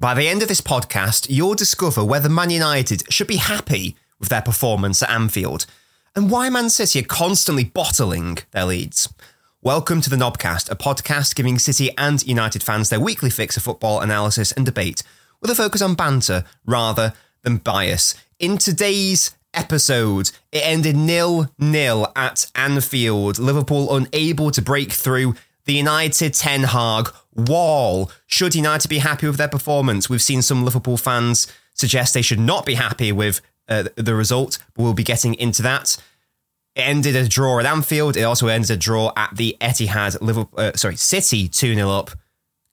By the end of this podcast, you'll discover whether Man United should be happy with their performance at Anfield and why Man City are constantly bottling their leads. Welcome to the Knobcast, a podcast giving City and United fans their weekly fix of football analysis and debate with a focus on banter rather than bias. In today's episode, it ended nil nil at Anfield. Liverpool unable to break through the United Ten Hag wall. Should United be happy with their performance? We've seen some Liverpool fans suggest they should not be happy with uh, the result, but we'll be getting into that. It ended a draw at Anfield. It also ended a draw at the Etihad. Liverpool, uh, sorry, City two 0 up,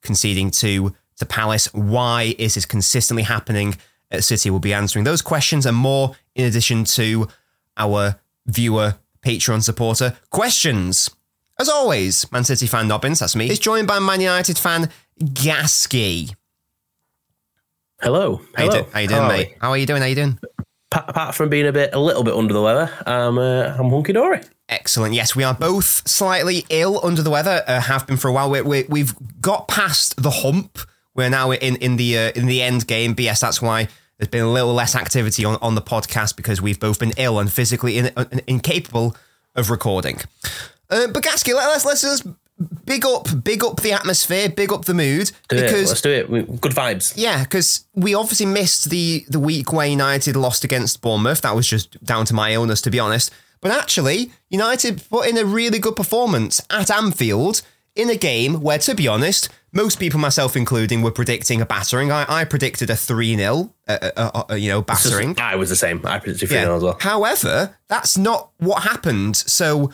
conceding two to Palace. Why is this consistently happening at City? We'll be answering those questions and more, in addition to our viewer, Patreon supporter questions. As always, Man City fan Nobbins, that's me, is joined by Man United fan Gasky. Hello. How you, Hello. do- how you doing, How are mate? How are you doing? How are you doing? Pa- apart from being a bit, a little bit under the weather, I'm, uh, I'm hunky dory. Excellent. Yes, we are both slightly ill, under the weather. Uh, have been for a while. We, we, we've got past the hump. We're now in in the uh, in the end game. But yes, that's why there's been a little less activity on, on the podcast because we've both been ill and physically in, uh, incapable of recording. Uh, but Gasky, let, let's let's just big up, big up the atmosphere, big up the mood Do it. Let's do it. We- Good vibes. yeah, because we obviously missed the the week where United lost against Bournemouth. That was just down to my illness, to be honest. But actually, United put in a really good performance at Anfield in a game where, to be honest, most people, myself including, were predicting a battering. I, I predicted a 3 0, uh, uh, uh, you know, battering. I was the same. I predicted Yeah. 3 as well. However, that's not what happened. So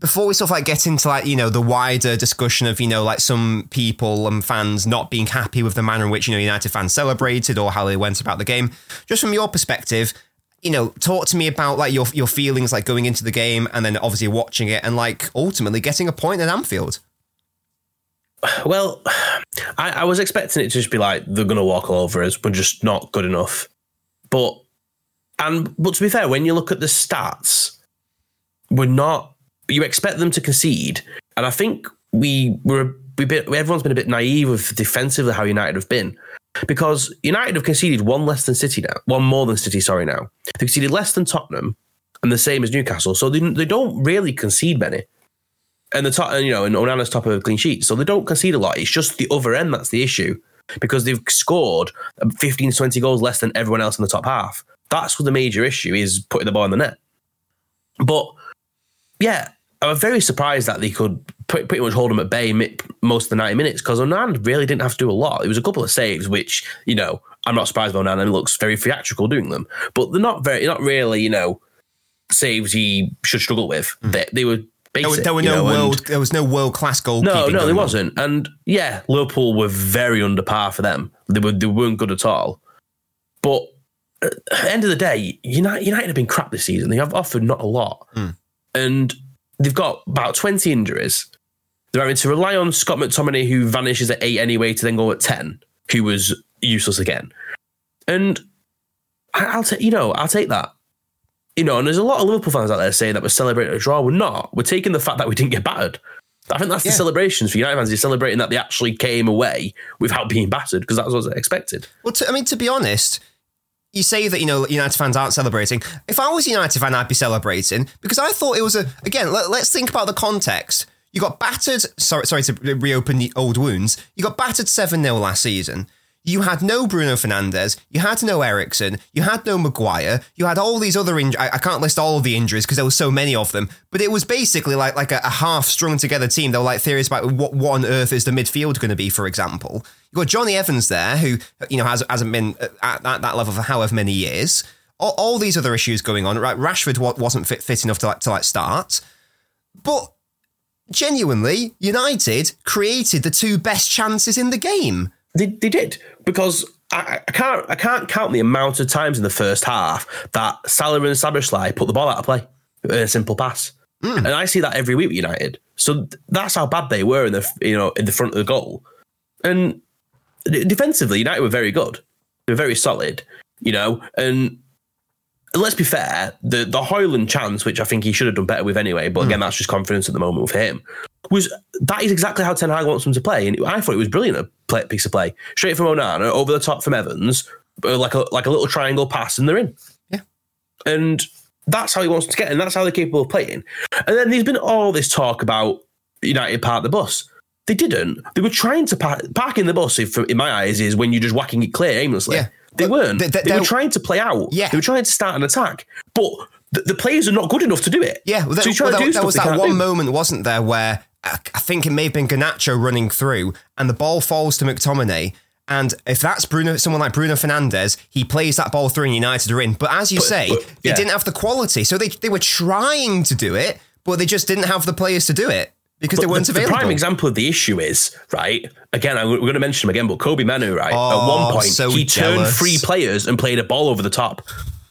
before we sort of like get into like, you know, the wider discussion of, you know, like some people and fans not being happy with the manner in which, you know, United fans celebrated or how they went about the game, just from your perspective, you know, talk to me about like your your feelings like going into the game and then obviously watching it and like ultimately getting a point at Anfield. Well, I, I was expecting it to just be like they're to walk all over us. We're just not good enough. But and but to be fair, when you look at the stats, we're not. You expect them to concede, and I think we were we bit. Everyone's been a bit naive with defensively how United have been. Because United have conceded one less than City now, one more than City. Sorry, now they conceded less than Tottenham, and the same as Newcastle. So they, they don't really concede many and the top, you know, and Onana's top of a clean sheets, so they don't concede a lot. It's just the other end that's the issue because they've scored 15 to 20 goals less than everyone else in the top half. That's what the major issue is putting the ball in the net. But yeah, I was very surprised that they could pretty, pretty much hold them at bay most of the 90 minutes because Onan really didn't have to do a lot. It was a couple of saves, which, you know, I'm not surprised by Onana. He looks very theatrical doing them, but they're not very, not really, you know, saves he should struggle with. They, they were There, were- there were no know, and- there was no world class goalkeeping. no, no, there on. wasn't. And yeah, Liverpool were very under par for them. They were they weren't good at all. But at the end of the day, United, United have been crap this season. They have offered not a lot, Mm. and they've got about twenty injuries. They're having to rely on Scott McTominay, who vanishes at eight anyway, to then go at ten, who was useless again. And I'll take, you know, I'll take that. You know, and there's a lot of Liverpool fans out there saying that we're celebrating a draw. We're not. We're taking the fact that we didn't get battered. I think that's Yeah. the celebrations for United fans. They're celebrating that they actually came away without being battered because that's what was expected. Well, to, I mean, to be honest, you say that you know United fans aren't celebrating. If I was a United fan, I'd be celebrating because I thought it was a. Again, let, let's think about the context. You got battered. Sorry, sorry to reopen the old wounds. You got battered seven 0 last season. You had no Bruno Fernandes. You had no Eriksen. You had no Maguire. You had all these other injuries. I, can't list all the injuries because there were so many of them. But it was basically like like a, a half strung together team. There were like theories about what, what on earth is the midfield going to be, for example. You got Jonny Evans there, who you know has hasn't been at, at that level for however many years. All, all these other issues going on. Right, Rashford wasn't fit, fit enough to like to like start, but genuinely, United created the two best chances in the game. They, they did because I, I can't I can't count the amount of times in the first half that Salah and Szoboszlai put the ball out of play in a simple pass, hmm. and I see that every week with United. So that's how bad they were in the you know in the front of the goal, and defensively United were very good. They were very solid, you know, and let's be fair, the the Højlund chance, which I think he should have done better with anyway, but again, that's just confidence at the moment with him. Was that is exactly how Ten Hag wants him to play, and I thought it was brilliant a play, piece of play, straight from Onana over the top from Evans, uh, like a like a little triangle pass, and they're in. Yeah. and that's how he wants to get, and that's how they're capable of playing. And then there's been all this talk about United park the bus. They didn't. They were trying to park parking the bus. If in my eyes is when you're just whacking it clear aimlessly. Yeah. They But weren't. th- th- they were trying to play out. Yeah. They were trying to start an attack, but the, the players are not good enough to do it. Yeah, well, so there, you're well, to do there, there was that one do. moment, wasn't there, where I I think it may have been Garnacho running through, and the ball falls to McTominay. And if that's Bruno, someone like Bruno Fernandes, he plays that ball through, and United are in. But as you say, but, they didn't have the quality, so they they were trying to do it, but they just didn't have the players to do it because they weren't the, the prime example of the issue is right. Again, I'm, we're going to mention him again, but Kobbie Mainoo, right? Oh, at one point, so he turned three players and played a ball over the top.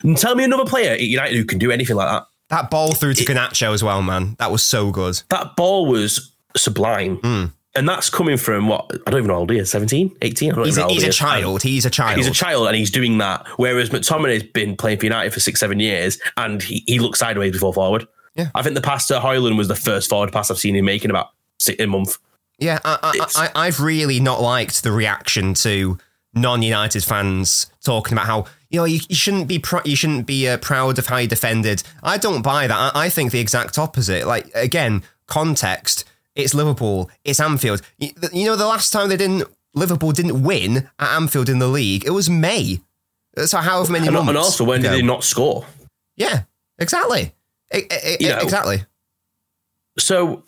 And tell me another player at United who can do anything like that. that ball through to Garnacho as well, man. That was so good. That ball was sublime. Hmm. And that's coming from what? I don't even know how old he is. 17, 18? I don't He's a, he's a he is. child. He's a child. He's a child and he's doing that. Whereas McTominay's been playing for United for six, seven years and he, he looks sideways before forward. Yeah. I think the pass to Højlund was the first forward pass I've seen him make in about six, a month. Yeah, I, I, I, I've really not liked the reaction to non-United fans talking about how you know you, you shouldn't be pr- you shouldn't be uh, proud of how you defended. I don't buy that. I, I think the exact opposite. Like again, context. It's Liverpool. It's Anfield. You, you know, the last time they didn't Liverpool didn't win at Anfield in the league, it was May. So however many And, months. and also, when ago. did they not score? Yeah, exactly. E- You know, exactly. So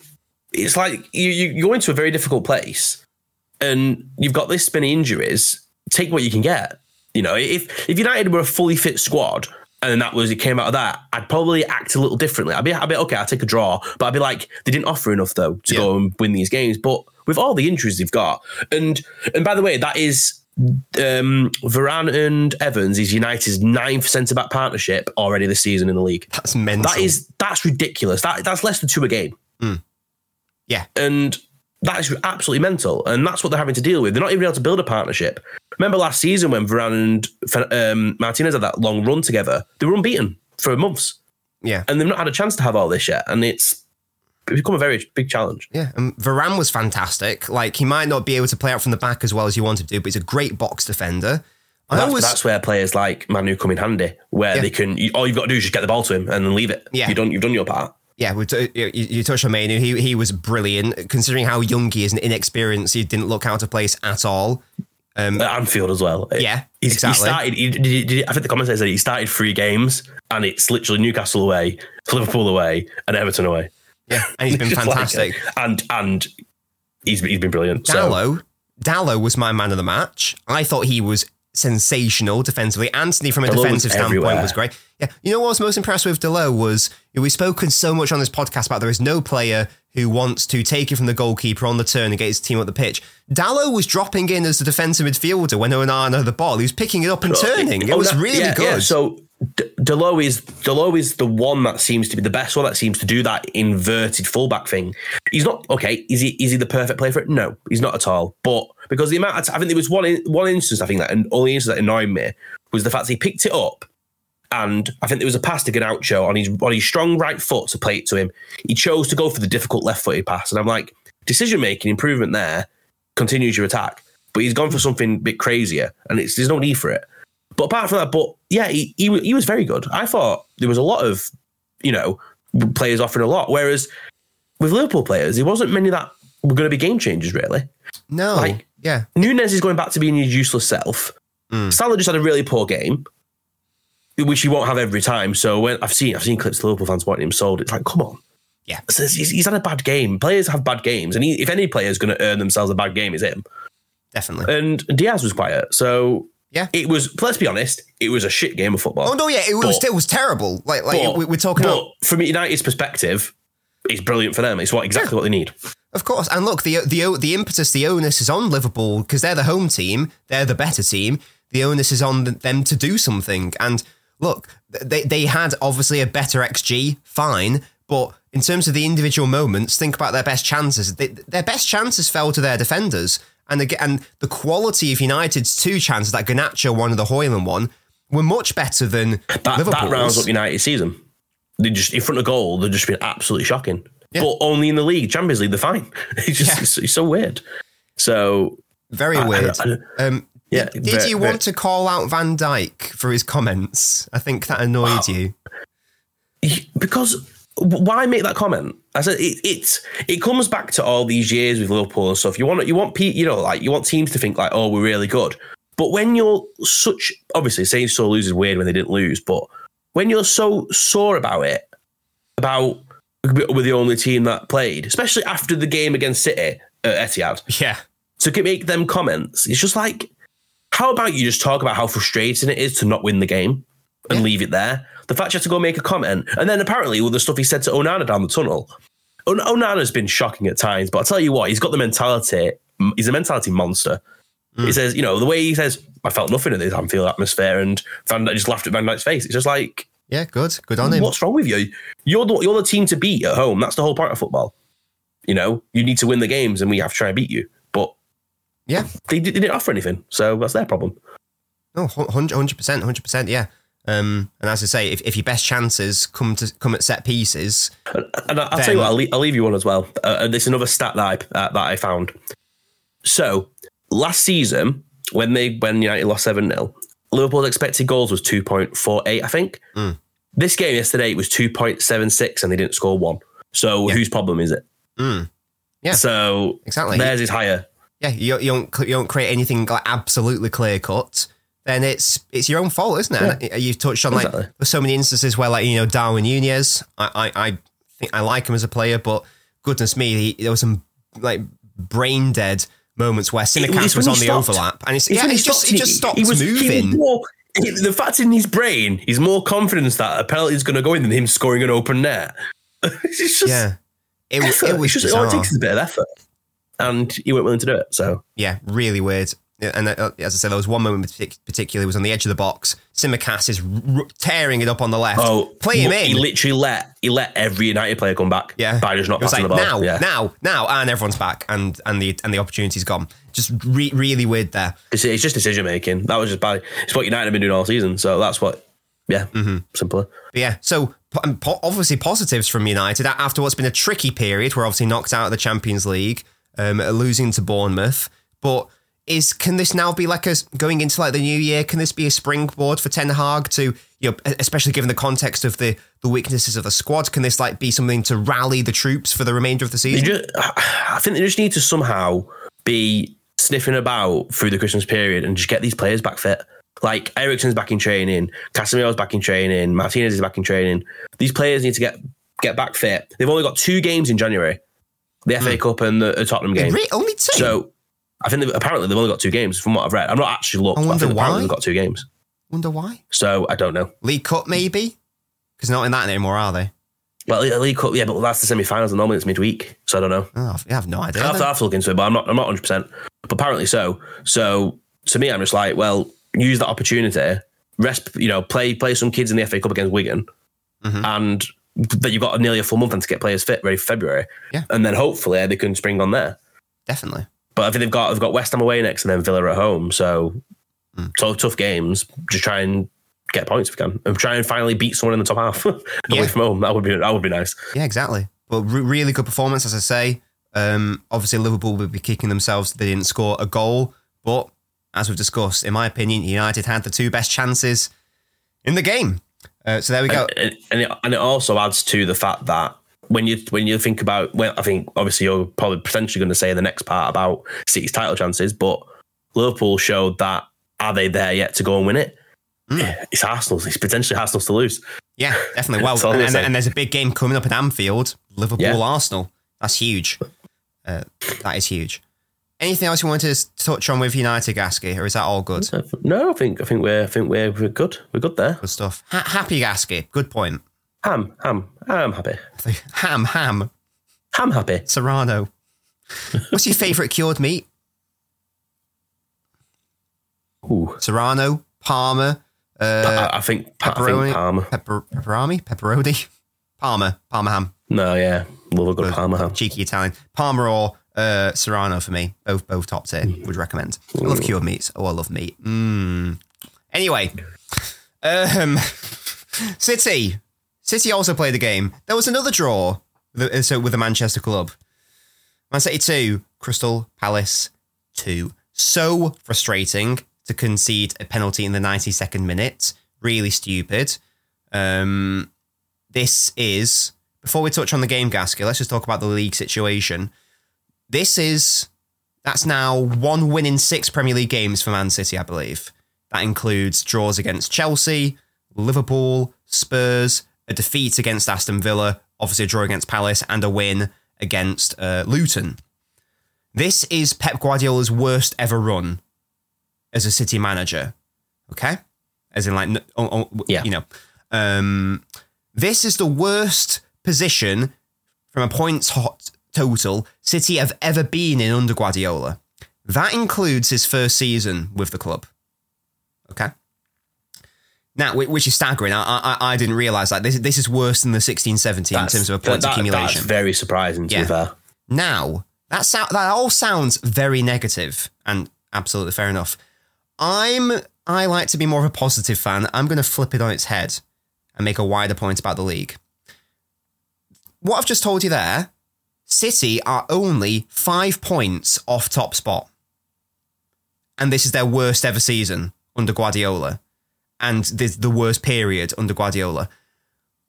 it's like you, you go into a very difficult place and you've got this many injuries. Take what you can get. You know, if if United were a fully fit squad and that was it came out of that, I'd probably act a little differently. I'd be, I'd be okay. I'll take a draw, but I'd be like, they didn't offer enough though to go and win these games. But with all the injuries they've got, and and by the way, that is um, Varane and Evans is United's ninth centre back partnership already this season in the league. That's mental. That is that's ridiculous. That that's less than two a game. Yeah. And that is absolutely mental. And that's what they're having to deal with. They're not even able to build a partnership. Remember last season when Varane and um, Martinez had that long run together? They were unbeaten for months. yeah. And they've not had a chance to have all this yet. And it's become a very big challenge. Yeah, and Varane was fantastic. Like he might not be able to play out from the back as well as you wanted to, but he's a great box defender. I That's, always, that's where players like Mainoo come in handy, where Yeah. they can. All you've got to do is just get the ball to him and then leave it. Yeah. you done. You've done your part. yeah, we t- uh, you, you touched on Mainoo. He he was brilliant considering how young he is and inexperienced. He didn't look out of place at all. Um, at Anfield as well. Yeah, He's, exactly. He started. He, did, he- did- I think the commentator said he started three games, and it's literally Newcastle away, Liverpool away, and Everton away. Yeah, and he's been Just like- fantastic. and and he's he's been brilliant. So Dalot, Dalot was my man of the match. I thought he was sensational defensively. Anthony, from a Dalot was defensive standpoint, was great. Yeah, you know what I was most impressed with Dalot was we've spoken so much on this podcast about there is no player who wants to take it from the goalkeeper on the turn and get his team up the pitch. Dalot was dropping in as a defensive midfielder when Onana had the ball. He was picking it up and turning. It Oh, was really yeah, good. yeah. So D- Dalot is Dalot is the one that seems to be the best one that seems to do that inverted fullback thing. He's not okay. Is he? Is he the perfect player for it? No, he's not at all. But because the amount, of t- I think there was one in, one instance. I think that and only instance that annoyed me was the fact that he picked it up. And I think there was a pass to Garnacho on his on his strong right foot to play it to him. He chose to go for the difficult left footed pass, and I'm like, decision making improvement there continues your attack. But he's gone for something a bit crazier, and it's there's no need for it. But apart from that, but yeah, he, he he was very good. I thought there was a lot of you know players offering a lot, whereas with Liverpool players, there wasn't many that were going to be game changers really. no, like- yeah, Nunez is going back to being his useless self. Mm. Salah just had a really poor game, which he won't have every time. So when I've seen I've seen clips of Liverpool fans wanting him sold, it's like, come on. Yeah. So he's, he's had a bad game. Players have bad games, and he, if any player is going to earn themselves a bad game, it's him. definitely. And Diaz was quiet, so Yeah. it was. Let's be honest, it was a shit game of football. oh no, yeah, it was But- it was terrible. Like like But- we, we're talking but about from United's perspective, it's brilliant for them. It's what exactly what they need. Of course, and look, the the the impetus, the onus is on Liverpool because they're the home team, they're the better team. The onus is on them to do something. And look, they they had obviously a better XG, fine, but in terms of the individual moments, think about their best chances. They, their best chances fell to their defenders, and again, and the quality of United's two chances, that Garnacho one and the Højlund one, were much better than That, that Liverpool's. rounds up United season. They just in front of goal. They've just been absolutely shocking. Yeah. But only in the league, Champions League, they're fine. It's just Yeah. it's, it's so weird. So Very I- I weird. don't- I um, Yeah, did, did very- you want to call out Van Dijk for his comments? I think that annoyed you. because why make that comment? I said it, it's it comes back to all these years with Liverpool and stuff. You want you want you know like you want teams to think like oh we're really good, but when you're such obviously saying so lose is weird when they didn't lose, but when you're so sore about it, about we're the only team that played, especially after the game against City at Etihad, Yeah. to make them comments, it's just like, how about you just talk about how frustrating it is to not win the game and Yeah. leave it there? The fact you have to go make a comment, and then apparently with the stuff he said to Onana down the tunnel, On- Onana's been shocking at times, but I'll tell you what, he's got the mentality. He's a mentality monster. He mm. says, you know, the way he says, I felt nothing of this Anfield atmosphere, and Van Dijk just laughed at Van Dijk's face. It's just like, Yeah, good. Good on him. what's wrong with you? You're the you're the team to beat at home. That's the whole point of football. You know, you need to win the games, and we have to try and beat you. But Yeah. they, they didn't offer anything, so that's their problem. No, hundred percent, hundred percent. Yeah. Um, and as I say, if, if your best chances come to come at set pieces, And, and I'll Then- tell you what, I'll, leave, I'll leave you one as well. Uh, and this is another stat that I uh, that I found. So last season, when they when United lost seven 0 Liverpool's expected goals was two point four eight, I think. Mm. This game yesterday was two point seven six, and they didn't score one. So Yeah. whose problem is it? Mm. Yeah. So exactly. theirs is higher. yeah, you, you don't you don't create anything like absolutely clear cut. Then it's it's your own fault, isn't it? And You've touched on like there's so many instances where like you know Darwin Nunez, I I, I think I like him as a player, but goodness me, he, there was some like brain dead moments where It's was on the stopped. overlap, and it's, It's yeah, he just he just stopped he was moving. the fact in his brain, he's more confident that a penalty is going to go in than him scoring an open net. it's just yeah, it, effort. it was It's just, all it bizarre. takes is a bit of effort, and he weren't willing to do it. So yeah, really weird. And uh, as I said, there was one moment particularly was on the edge of the box. Tsimikas is r- tearing it up on the left. oh, play him He in. literally let he let every United player come back. Yeah, by just not passing like the ball. now, yeah. now, now, and everyone's back, and and the and the opportunity's gone. Just re- really weird there. It's, it's just decision making. That was just bad. It's what United have been doing all season. So that's what. Yeah, Mm-hmm. simpler. But yeah, so po- obviously positives from United after what's been a tricky period. We're obviously knocked out of the Champions League, um, losing to Bournemouth. But is can this now be like a going into like the new year? Can this be a springboard for Ten Hag to you know, especially given the context of the the weaknesses of the squad? Can this like be something to rally the troops for the remainder of the season? just, I think they just need to somehow be sniffing about through the Christmas period and just get these players back fit. Like Eriksen's back in training, Casemiro's back in training, Martinez is back in training. These players need to get get back fit. They've only got two games in January, the hmm. FA Cup and the, the Tottenham game. Re- only two. So I think they've, apparently they've only got two games from what I've read. I'm not actually looked. I but I wonder think apparently why. they've got two games. Wonder why? So I don't know. League Cup maybe because not in that anymore, are they? Well, League Cup, yeah, but that's the semi-finals, and normally it's midweek, so I don't know. Oh, I have no idea. I'll have, to, I'll have to look into it, but I'm not. I'm not 100. percent But apparently so. So to me, I'm just like, well, use that opportunity, rest. You know, play play some kids in the FA Cup against Wigan, Mhm. and that you've got nearly a full month then to get players fit ready for February. Yeah. and then hopefully they can spring on there. Definitely. But I think they've got they've got West Ham away next, and then Villa at home. So, Mm. so tough games. Just try and get points if we can, and try and finally beat someone in the top half away Yeah. from home. That would be that would be nice. Yeah, exactly. But re- really good performance, as I say. Um, obviously, Liverpool would be kicking themselves they didn't score a goal. But as we've discussed, in my opinion, United had the two best chances in the game. Uh, so there we go. and, and it, and it also adds to the fact that when you when you think about well, I think obviously you're probably potentially going to say the next part about City's title chances, but Liverpool showed that are they there yet to go and win it? Mm. It's Arsenal's. It's potentially Arsenal's to lose. Yeah, definitely. Well, That's all I'm and, and, and there's a big game coming up at Anfield Liverpool Yeah. Arsenal. That's huge. Uh, that is huge. Anything else you wanted to touch on with United, Gasky, or is that all good? No, I think I think we're I think we're, we're good. We're good there. Good stuff. Ha- happy Gasky. Good point. Ham, ham, I'm happy. Ham, ham, Ham happy. Serrano. What's your favourite cured meat? Ooh. Serrano, Parma, uh, I, I think I pepperoni, think Parma. pepper, pepperami, pepperoni, Parma, Parma ham, No, yeah, love a good Parma ham. cheeky Italian, Parma or uh, Serrano for me. Both both top tier. Would recommend. I love cured meats. Oh, I love meat. Mm. Anyway, Um, City. City also played the game. There was another draw with the- so with the Manchester club. Man City 2, Crystal Palace 2. So frustrating to concede a penalty in the 92nd minute. Really stupid. Um, this is, before we touch on the game, Gasky, let's just talk about the league situation. This is, that's now one win in six Premier League games for Man City, I believe. That includes draws against Chelsea, Liverpool, Spurs, a defeat against Aston Villa, obviously a draw against Palace, and a win against uh, Luton. This is Pep Guardiola's worst ever run as a City manager. Okay, as in like, oh, oh, Yeah. you know, um, this is the worst position from a points hot total City have ever been in under Guardiola. That includes his first season with the club. Okay. Now, which is staggering. I I, I didn't realize that this this is worse than the 16-17 in terms of a points that- accumulation. That's very surprising, to Yeah. be fair. Now, that sou- that all sounds very negative and absolutely fair enough. I'm I like to be more of a positive fan. I'm going to flip it on its head and make a wider point about the league. What I've just told you there, City are only 5 points off top spot. And this is their worst ever season under Guardiola and the, the worst period under Guardiola.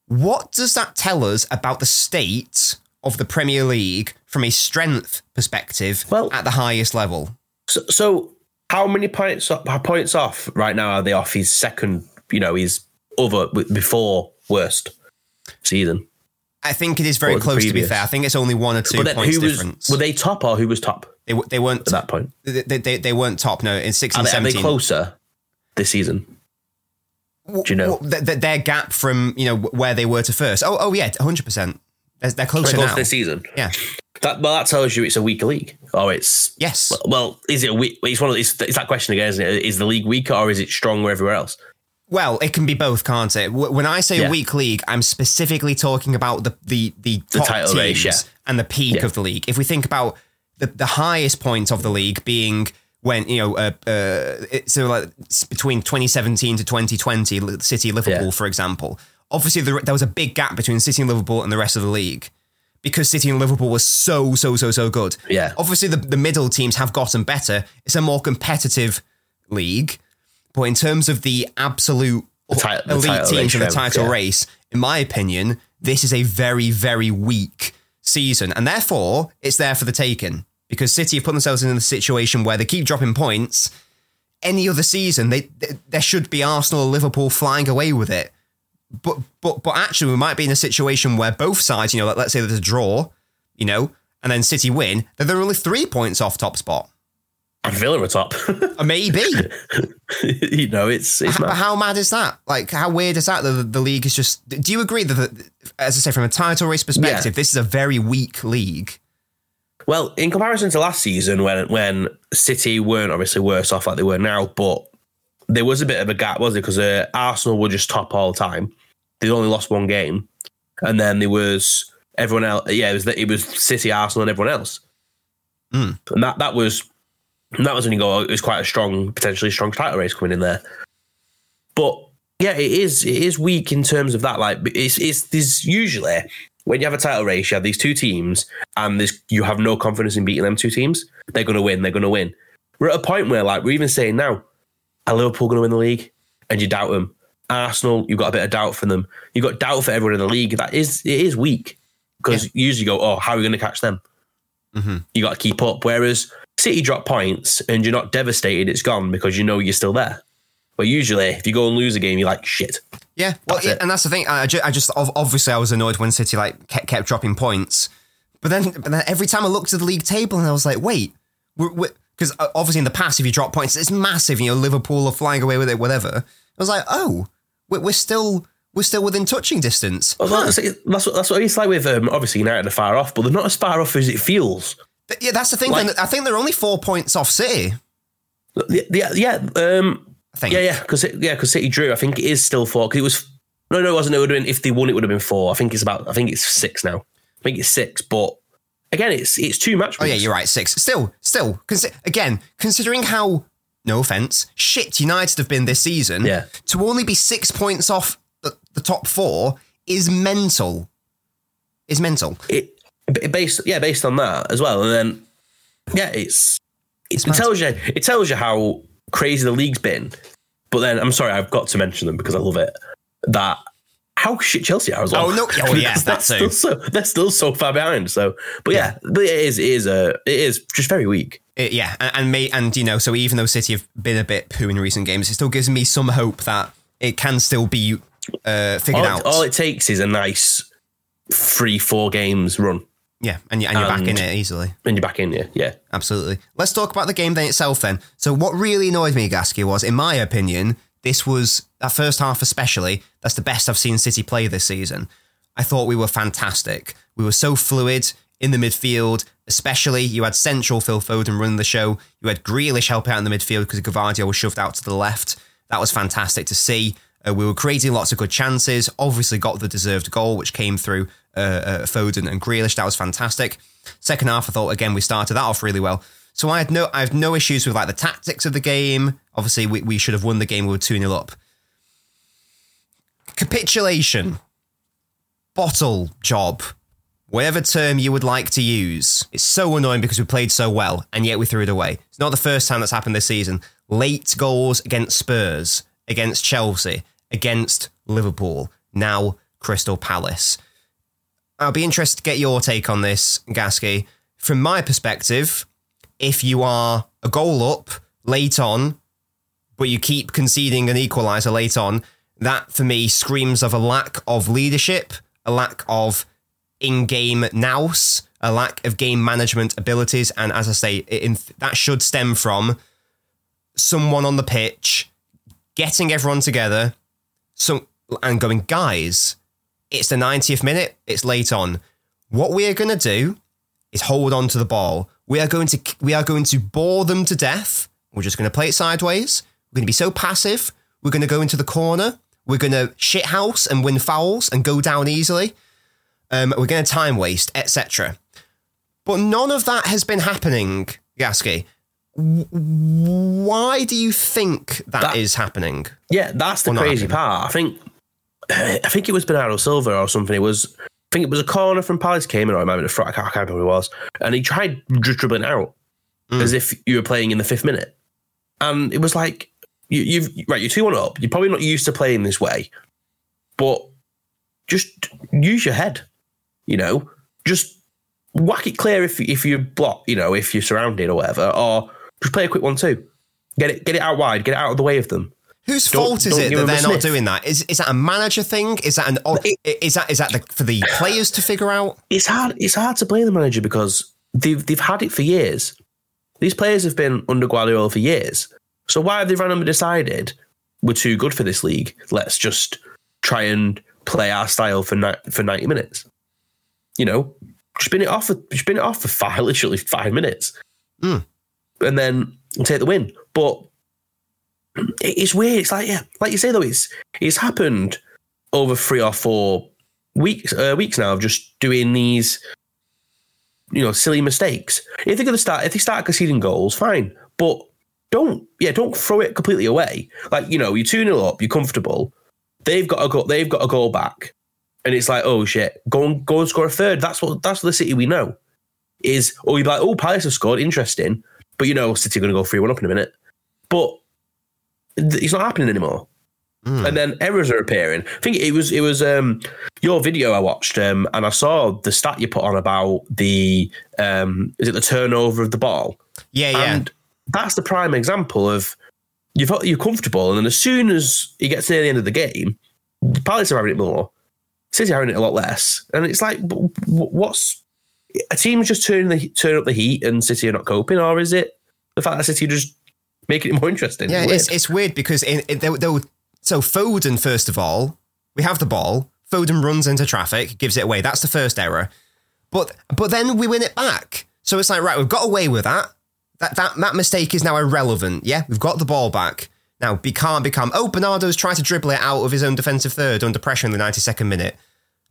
What does that tell us about the state of the Premier League from a strength perspective Well- at the highest level? So, so how many points how points off right now are they off his second? You know, his other before worst season. I think it is very close to be fair. I think it's only one or two But then points who was difference. were they top or who was top they, they weren't at that point? they, they, they weren't top no in Are 16 they, are they 17 closer this season? W- do you know? w- th- th- their gap from you know where they were to first oh oh yeah 100% they're, they're closer Close now this season. yeah That well, that tells you it's a weaker league. Or it's yes well, is it a weak? It's one of it's, it's that question again, isn't it? Is the league weaker or is it stronger everywhere else? Well, it can be both, can't it? When I say Yeah. weak league, I'm specifically talking about the the the, top title teams race, yeah. and the peak Yeah. of the league. If we think about the the highest point of the league being when you know uh, uh, it's so like between 2017 to 2020, City Liverpool, Yeah. for example. Obviously, there, there was a big gap between City and Liverpool and the rest of the league because City and Liverpool were so so so so good. Yeah. Obviously, the, the middle teams have gotten better. It's a more competitive league. But in terms of the absolute The ti- the elite teams in the title yeah. race, in my opinion, this is a very, very weak season. And therefore, it's there for the taking because City have put themselves in a situation where they keep dropping points. Any other season, they, they there should be Arsenal or Liverpool flying away with it. But but but actually, we might be in a situation where both sides, you know, let, let's say there's a draw, you know, and then City win, then they're only three points off top spot. And Villa are top. Uh, maybe. you know, it's it's But mad. how mad is that? Like, how weird is that? that The, the league is just. Do you agree that, the, as I say, from a title race perspective, this is a very weak league? Well, in comparison to last season, when when City weren't obviously worse off like they were now, but there was a bit of a gap, was it? Because uh, Arsenal were just top all the time. They'd only lost one game, and then there was everyone else. Yeah, it was it was City, Arsenal, and everyone else. Mm. And that that was that was when you go. oh, It was quite a strong, potentially strong title race coming in there. But yeah, it is it is weak in terms of that. Like it's it's there's usually when you have a title race, you have these two teams, and there's you have no confidence in beating them two teams. They're going to win. They're going to win. We're at a point where, like, we're even saying now, are Liverpool going to win the league? And you doubt them. Arsenal, you've got a bit of doubt for them. You've got doubt for everyone in the league. That is, it is weak because you usually go, oh, how are we going to catch them? Mhm. You got to keep up. Whereas City drop points and you're not devastated, it's gone because you know you're still there. But usually, if you go and lose a game, you're like, shit. Yeah, well, That's yeah, and that's the thing. I just, I just, obviously, I was annoyed when City like kept, kept dropping points, but then, but then every time I looked at the league table, and I was like, wait, because obviously in the past, if you drop points, it's massive. You know, Liverpool are flying away with it, whatever. I was like, oh, we're, we're still, we're still within touching distance. Well, that's, that's, what, that's what it's like with, um, obviously, United are far off, but they're not as far off as it feels. Th- Yeah, that's the thing. Like- I think they're only four points off City. Yeah, yeah, um, I think. yeah, yeah, because yeah, because City drew. I think it is still four. Because it was no, no, it wasn't. It would have been if they won. It would have been four. I think it's about. I think it's six now. I think it's six. But again, it's it's too much. Oh yeah, you're right. Six. Still, still. Consi- again, considering how no offense, shit United have been this season, Yeah. to only be six points off the, the top four is mental. Is mental. it, it based yeah based on that as well and then yeah it's it, mad. tells you it tells you how crazy the league's been but then i'm sorry i've got to mention them because i love it that how shit chelsea are as well Oh, no. Oh, yeah, Because that they're too. still so they're still so far behind so but yeah, but it is it is a it is just very weak It- yeah, and, and me, and you know, so even though City have been a bit poo in recent games, it still gives me some hope that it can still be uh, figured all, out. all it takes is a nice three four games run yeah, and, you, and you're back in it easily. and you're back in yeah yeah Absolutely. Let's talk about the game then itself then. So what really annoyed me, Gasky, was, in my opinion, this was that first half especially. That's the best I've seen City play this season. I thought we were fantastic. We were so fluid in the midfield, especially you had central Phil Foden running the show. You had Grealish helping out in the midfield because Gvardiol was shoved out to the left. That was fantastic to see. Uh, we were creating lots of good chances. Obviously, got the deserved goal, which came through uh, uh, Foden and Grealish. That was fantastic. Second half, I thought again we started that off really well. So I had no, I have no issues with like the tactics of the game. Obviously, we, we should have won the game. We were two 0 up. Capitulation, bottle job, whatever term you would like to use. It's so annoying because we played so well and yet we threw it away. It's not the first time that's happened this season. Late goals against Spurs, against Chelsea, against Liverpool, now Crystal Palace. I'll be interested to get your take on this, Gasky. From my perspective, if you are a goal up late on, but you keep conceding an equaliser late on, that for me screams of a lack of leadership, a lack of in game nous, a lack of game management abilities. And as I say, that should stem from someone on the pitch getting everyone together and going, guys, it's the 90th minute, it's late on. What we are going to do is hold on to the ball. We are going to we are going to bore them to death. We're just going to play it sideways. We're going to be so passive. We're going to go into the corner. We're going to shit house and win fouls and go down easily. Um, we're going to time waste, etc. But none of that has been happening, Gasky. W- Why do you think That- that is happening? Yeah, that's the crazy happening. part. I think I think it was Bernardo Silva or something. It was I think it was a corner from Palace came in, or I remember the front. I can't, I can't remember who it was, and he tried dribbling out Mm. as if you were playing in the fifth minute, and it was like you, you've right, you're two one up. You're probably not used to playing this way, but just use your head. You know, just whack it clear if if you block. You know, if you're surrounded or whatever, or just play a quick one too. Get it, get it out wide. Get it out of the way of them. Whose Don't- fault is don't it that they're not doing that? Is is that a manager thing? Is that an is that is that the, for the players to figure out? it's hard it's hard to blame the manager because they've they've had it for years. These players have been under Guardiola for years. So why have they randomly decided we're too good for this league? Let's just try and play our style for ni- for ninety minutes. You know, spin it off for spin it off for five literally five minutes, Mm. and then take the win. But it- it's weird. It's like yeah, like you say though, it's it's happened over three or four weeks uh, weeks now of just doing these you know silly mistakes. If they're going to start, if they start conceding goals, fine, but don't yeah, don't throw it completely away. Like you know, you're two 0 up, you're comfortable. They've got a go, they've got a goal back, and it's like oh shit, go and go and score a third. That's what that's the City we know. Is or you'd be like oh Palace have scored, interesting, but you know City are going to go three one up in a minute, but it's not happening anymore Mm. and then errors are appearing. I think it was it was um, your video I watched, um, and I saw the stat you put on about the um, is it the turnover of the ball, Yeah, yeah. and that's the prime example of you've got you're comfortable, and then as soon as it gets near the end of the game, the Palace are having it more, City are having it a lot less, and it's like what's a team's just turning the turn up the heat and City are not coping, or is it the fact that City just making it more interesting? Yeah, Weird. it's, it's weird because in, in, they, they were, so Foden first of all, we have the ball. Foden runs into traffic, gives it away. That's the first error. But but then we win it back. So it's like right, we've got away with that. That that that mistake is now irrelevant. Yeah, we've got the ball back. Now be can't become. Oh, Bernardo's trying to dribble it out of his own defensive third under pressure in the ninety second minute.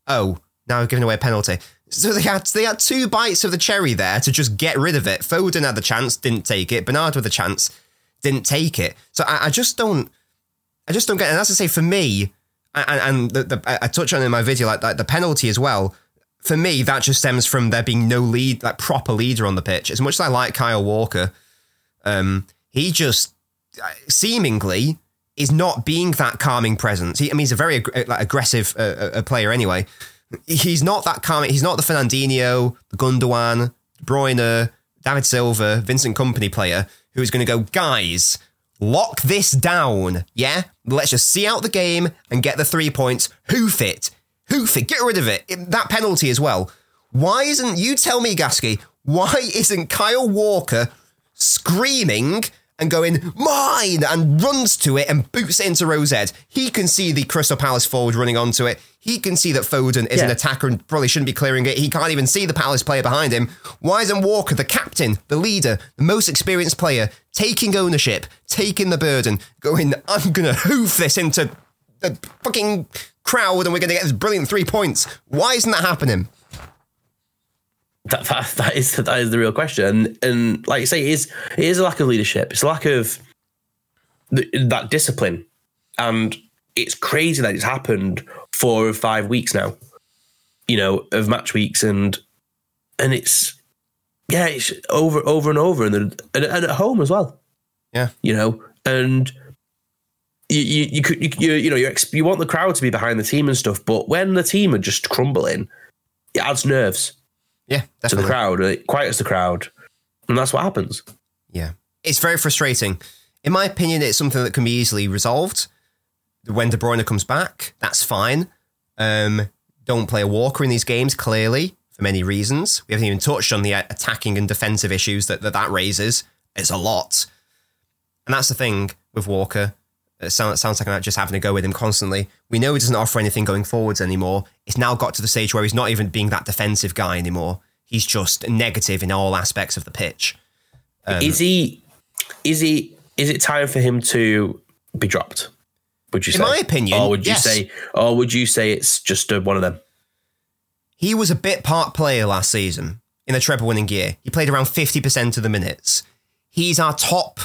Oh, now we're giving away a penalty. So they had they had two bites of the cherry there to just get rid of it. Foden had the chance, didn't take it. Bernardo had the chance, didn't take it. So I, I just don't, I just don't get. It. And as I say, for me, and, and the, the, I touch on in my video, like, like the penalty as well. For me, that just stems from there being no lead, like proper leader on the pitch. As much as I like Kyle Walker, um, he just uh, seemingly is not being that calming presence. He, I mean, he's a very ag- like, aggressive uh, uh, player anyway. He's not that calming. He's not the Fernandinho, the Gundogan, Bruyne, David Silva, Vincent Kompany player who is going to go, guys, lock this down. Yeah, let's just see out the game and get the three points. Hoof it, hoof it, get rid of it. That penalty as well. Why isn't you tell me, Gasky? Why isn't Kyle Walker screaming and going, mine, and runs to it and boots it into Rosette. He can see the Crystal Palace forward running onto it. He can see that Foden is Yeah. an attacker and probably shouldn't be clearing it. He can't even see the Palace player behind him. Why isn't Walker, the captain, the leader, the most experienced player, taking ownership, taking the burden, going, I'm going to hoof this into the fucking crowd and we're going to get this brilliant three points? Why isn't that happening? That, that that is that is the real question, and, and like you say, it is it is a lack of leadership. It's a lack of th- that discipline, and it's crazy that it's happened four or five weeks now. You know, of match weeks, and and it's yeah, it's over over and over, and, then, and, and at home as well. Yeah. you know, and you you you could you you, know you you want the crowd to be behind the team and stuff, but when the team are just crumbling, it adds nerves Yeah, to the crowd. It quiets the crowd, and that's what happens. Yeah. It's very frustrating. In my opinion, it's something that can be easily resolved. When De Bruyne comes back, that's fine. Um, don't play a Walker in these games, clearly, for many reasons. We haven't even touched on the uh, attacking and defensive issues that that, that raises. It's a lot. And that's the thing with Walker. It sounds, sounds like I'm just having to go with him constantly. We know he doesn't offer anything going forwards anymore. It's now got to the stage where he's not even being that defensive guy anymore. He's just negative in all aspects of the pitch. Um, is he? Is he? Is it time for him to be dropped? Would you In say? my opinion, or would you yes. say, or would you say it's just one of them? He was a bit part player last season in the treble winning year. He played around 50% of the minutes. He's our top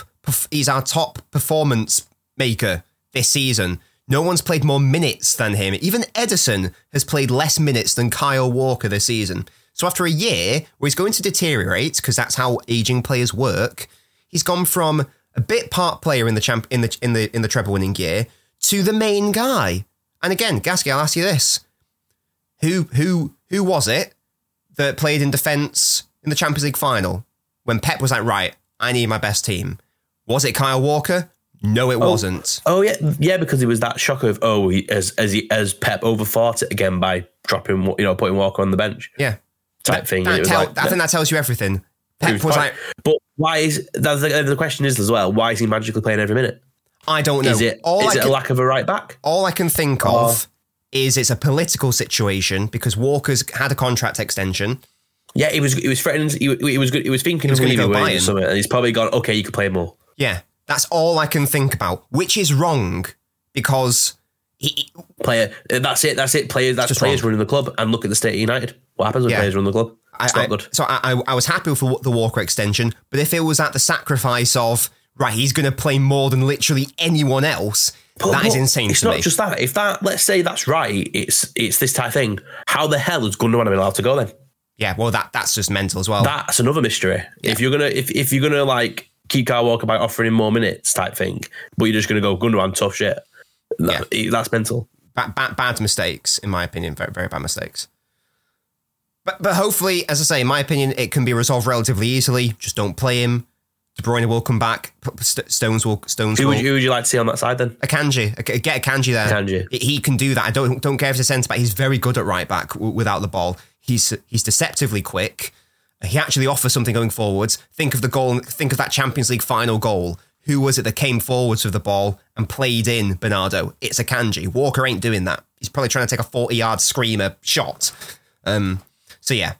he's our top performance maker this season. No one's played more minutes than him. Even Ederson has played less minutes than Kyle Walker this season. So after a year where he's going to deteriorate because that's how aging players work, he's gone from a bit part player in the champ in the in the in the treble winning year to the main guy. And again, Gasky, I'll ask you this: who who who was it that played in defence in the Champions League final when Pep was like, right, I need my best team? Was it Kyle Walker? No, it oh, wasn't. Oh yeah, yeah, because it was that shock of oh, he, as as he as Pep overfought it again by dropping you know putting Walker on the bench Yeah, type thing. That it was tell- like- I think that tells you everything. Pep was was like, but why is that's the, the question is as well? Why is he magically playing every minute? I don't know. Is it all is it can, a lack of a right back? all I can think Oh. of is it's a political situation because Walker's had a contract extension. Yeah, he was he was threatening. He, he was good. He was thinking he was gonna go go him. something, and he's probably gone. Okay, you can play more. Yeah, that's all I can think about, which is wrong because he, Player, uh, that's it. That's it. Players. That's players wrong. running the club. And look at the state of United. What happens when Yeah. players run the club? It's I, not I- good. So I, I, was happy with the, the Walker extension, but if it was at the sacrifice of right, he's going to play more than literally anyone else, But- that is insane It's to not me. just that. If that, let's say that's right, it's it's this type of thing. How the hell is Gundogan allowed to go then? yeah, well, that that's just mental as well. That's another mystery. If you're gonna if, if you're gonna like keep Kyle Walker by offering him more minutes type thing, but you're just gonna go Gundogan tough shit. That, That's mental. bad, bad, bad mistakes, in my opinion, very, very bad mistakes. But but hopefully, as I say, in my opinion, it can be resolved relatively easily. Just don't play him. De Bruyne will come back. Stones will Stones Who would, you, who would you like to see on that side then? Akanji, Ak- get Akanji there. Akanji. He- He can do that. I don't don't care if it's a centre back. He's very good at right back without the ball. He's he's deceptively quick. He actually offers something going forwards. Think of the goal. Think of that Champions League final goal. Who was it that came forwards with the ball and played in Bernardo? It's Akanji. Walker ain't doing that. He's probably trying to take a forty-yard screamer shot. Um, so yeah,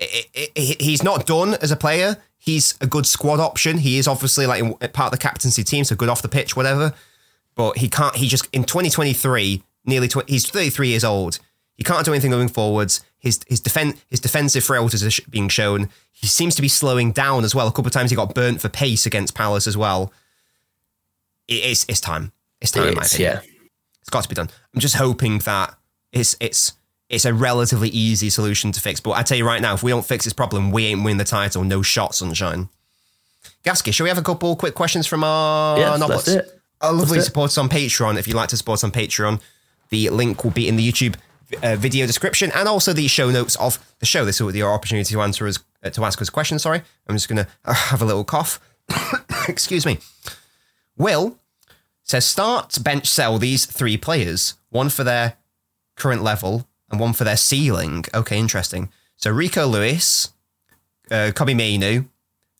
I- I- I- he's not done as a player. He's a good squad option. He is obviously like part of the captaincy team, so good off the pitch, whatever but he can't. He just in 2023, nearly 20, he's 33 years old. He can't do anything going forwards. His his defen his defensive frailties are being shown. He seems to be slowing down as well. A couple of times he got burnt for pace against Palace as well. it, it's it's time. It's time, in my It's- opinion. yeah. It's got to be done. I'm just hoping that it's it's it's a relatively easy solution to fix. But I tell you right now, if we don't fix this problem, we ain't winning the title. No shot, sunshine. Gasky, shall we have a couple quick questions from our? Our lovely supporters on Patreon. If you'd like to support us on Patreon, the link will be in the YouTube uh, video description and also the show notes of the show. This will be your opportunity to answer us uh, to ask us questions. Sorry, I'm just gonna uh, have a little cough. Excuse me. Will says start bench sell these three players, one for their current level and one for their ceiling. Okay, interesting. So Rico Lewis, uh, Kobbie Mainoo,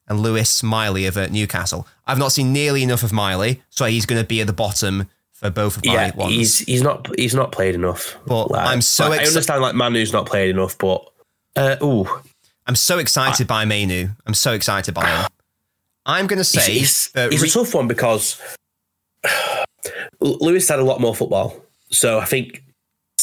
and Lewis Miley of uh, Newcastle. I've not seen nearly enough of Miley, so he's going to be at the bottom for both of my Yeah, ones. he's he's not he's not played enough. But I'm so like, I understand like Mainoo's not played enough, but uh, ooh, I'm so excited by Mainoo. I'm so excited by him. I'm going to say he's, that he's Ri- a tough one because Lewis had a lot more football, so I think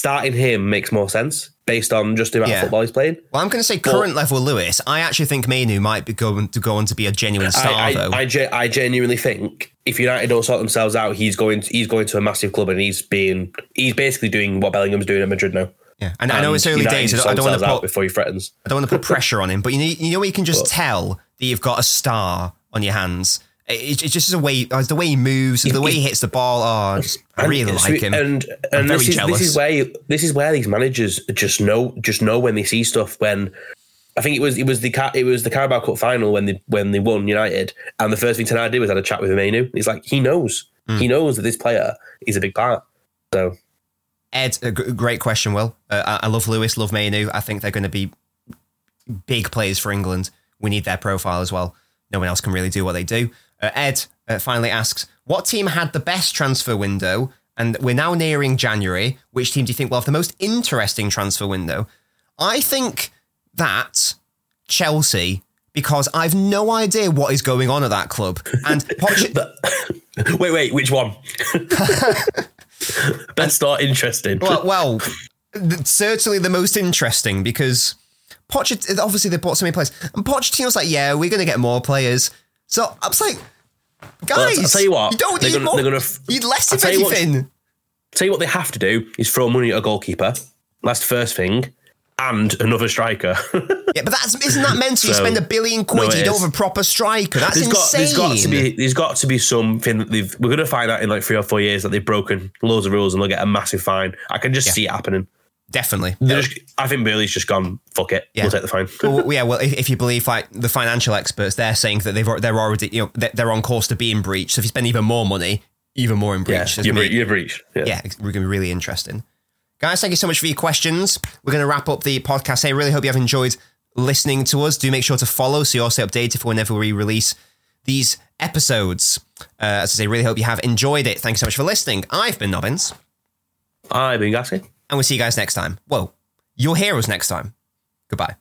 starting him makes more sense based on just the amount Yeah. of football he's playing. well, I'm going to say current level Lewis. I actually think Mainoo might be going to go on to be a genuine star, I, though. I, I, ge- I genuinely think if United don't sort themselves out, he's going to, he's going to a massive club and he's being he's basically doing what Bellingham's doing at Madrid now. yeah, and I know it's early United days. I don't, I don't want to put before he threatens. I don't want to put pressure on him, but you know, you know, you can just tell that you've got a star on your hands. It, it's just the way, uh, the way he moves, the way he hits the ball. Oh, I, just, I really like him. And and very this is jealous. this is where this is where these managers just know just know when they see stuff. When I think it was it was the it was the Carabao Cup final when they when they won United, and the first thing tonight I did was had a chat with Mainoo. He's like he knows Hmm. he knows that this player is a big part. So Ed, a g- great question, Will. Uh, I, I love Lewis, love Mainoo. I think they're going to be big players for England. We need their profile as well. No one else can really do what they do. Uh, Ed uh, finally asks, what team had the best transfer window? And we're now nearing January. Which team do you think will have the most interesting transfer window? I think that Chelsea, because I've no idea what is going on at that club. And Poch- wait wait which one? Best or interesting? well, well, certainly the most interesting because Pochettino, obviously they bought so many players, and Pochettino's like, yeah, we're going to get more players. So I was like, guys, I'll tell you what, you don't they're need gonna- more. they're gonna- you need less of tell you what- anything. Tell you what they have to do is throw money at a goalkeeper. That's the first thing, and another striker. Yeah, but that's isn't that mental? you So- spend a billion quid, No, you don't is. have a proper striker. That's there's got, insane. there's got to be there's got to be something that they've we're gonna find out in like three or four years that they've broken loads of rules and they'll get a massive fine. I can just see it happening. Definitely. They're just, I think Boehly's just gone. Fuck it, Yeah. we'll take the fine. well, yeah, well, if, if you believe like the financial experts, they're saying that they've, they're already you know they're, they're on course to be in breach. So if you spend even more money, even more in breach. yeah, There's you've, gonna bre- be- you've reached. Yeah. yeah, it's going to be really interesting. Guys, thank you so much for your questions. We're going to wrap up the podcast I Really hope you have enjoyed listening to us. Do make sure to follow so you're also updated for whenever we release these episodes. Uh, as I say, really hope you have enjoyed it. Thanks so much for listening. I've been Nobbins, I've been Gasky. And we'll see you guys next time. Whoa, your heroes next time. Goodbye.